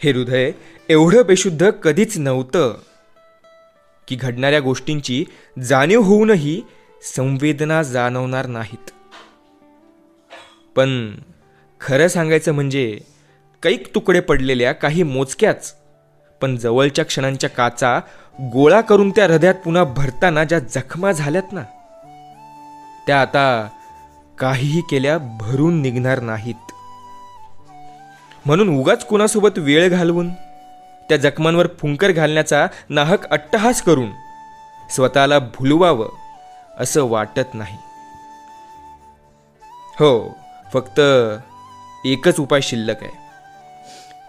हे हृदय एवढं बेशुद्ध कधीच नव्हतं की घडणाऱ्या गोष्टींची जाणीव होऊनही संवेदना जाणवणार नाहीत. पण खरं सांगायचं म्हणजे कैक तुकडे पडलेल्या काही मोजक्याच पण जवळच्या क्षणांच्या काचा गोळा करून त्या हृदयात पुन्हा भरताना ज्या जखमा झाल्यात ना त्या आता काहीही केल्या भरून निघणार नाहीत. म्हणून उगाच कुणासोबत वेळ घालवून त्या जखमांवर फुंकर घालण्याचा नाहक अट्टहास करून स्वतःला भुलवावं असं वाटत नाही. हो फक्त एकच उपाय शिल्लक आहे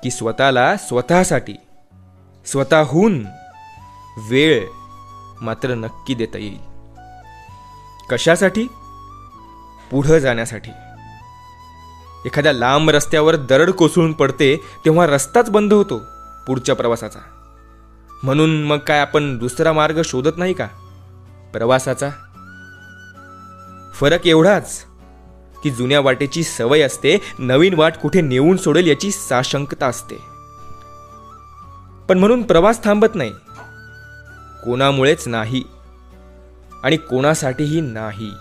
की स्वतःला स्वतःसाठी स्वतःहून वेळ मात्र नक्की देता येईल. कशासाठी? पुढं जाण्यासाठी. एखाद्या लांब रस्त्यावर दरड कोसळून पडते तेव्हा रस्ताच बंद होतो पुढच्या प्रवासाचा. म्हणून मग काय आपण दुसरा मार्ग शोधत नाही का? प्रवासाचा? फरक एवढाच की जुन्या वाटेची सवय असते नवीन वाट कुठे नेऊन सोडेल याची साशंकता असते. पण म्हणून प्रवास थांबत नाही. कोणामुळेच नाही. आणि कोणासाठीही नाही.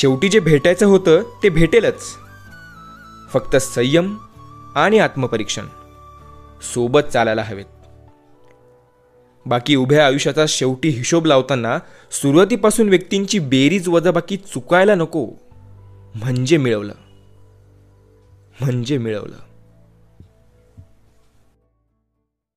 शेवटी जे भेटायचं होतं ते भेटेलच. फक्त संयम आणि आत्मपरीक्षण. सोबत चालायला हवेत. बाकी उभ्या आयुष्याचा शेवटी हिशोब लावताना सुरुवातीपासून व्यक्तींची बेरीज वजाबाकी चुकायला नको. म्हणजे मिळवलं. म्हणजे मिळवलं.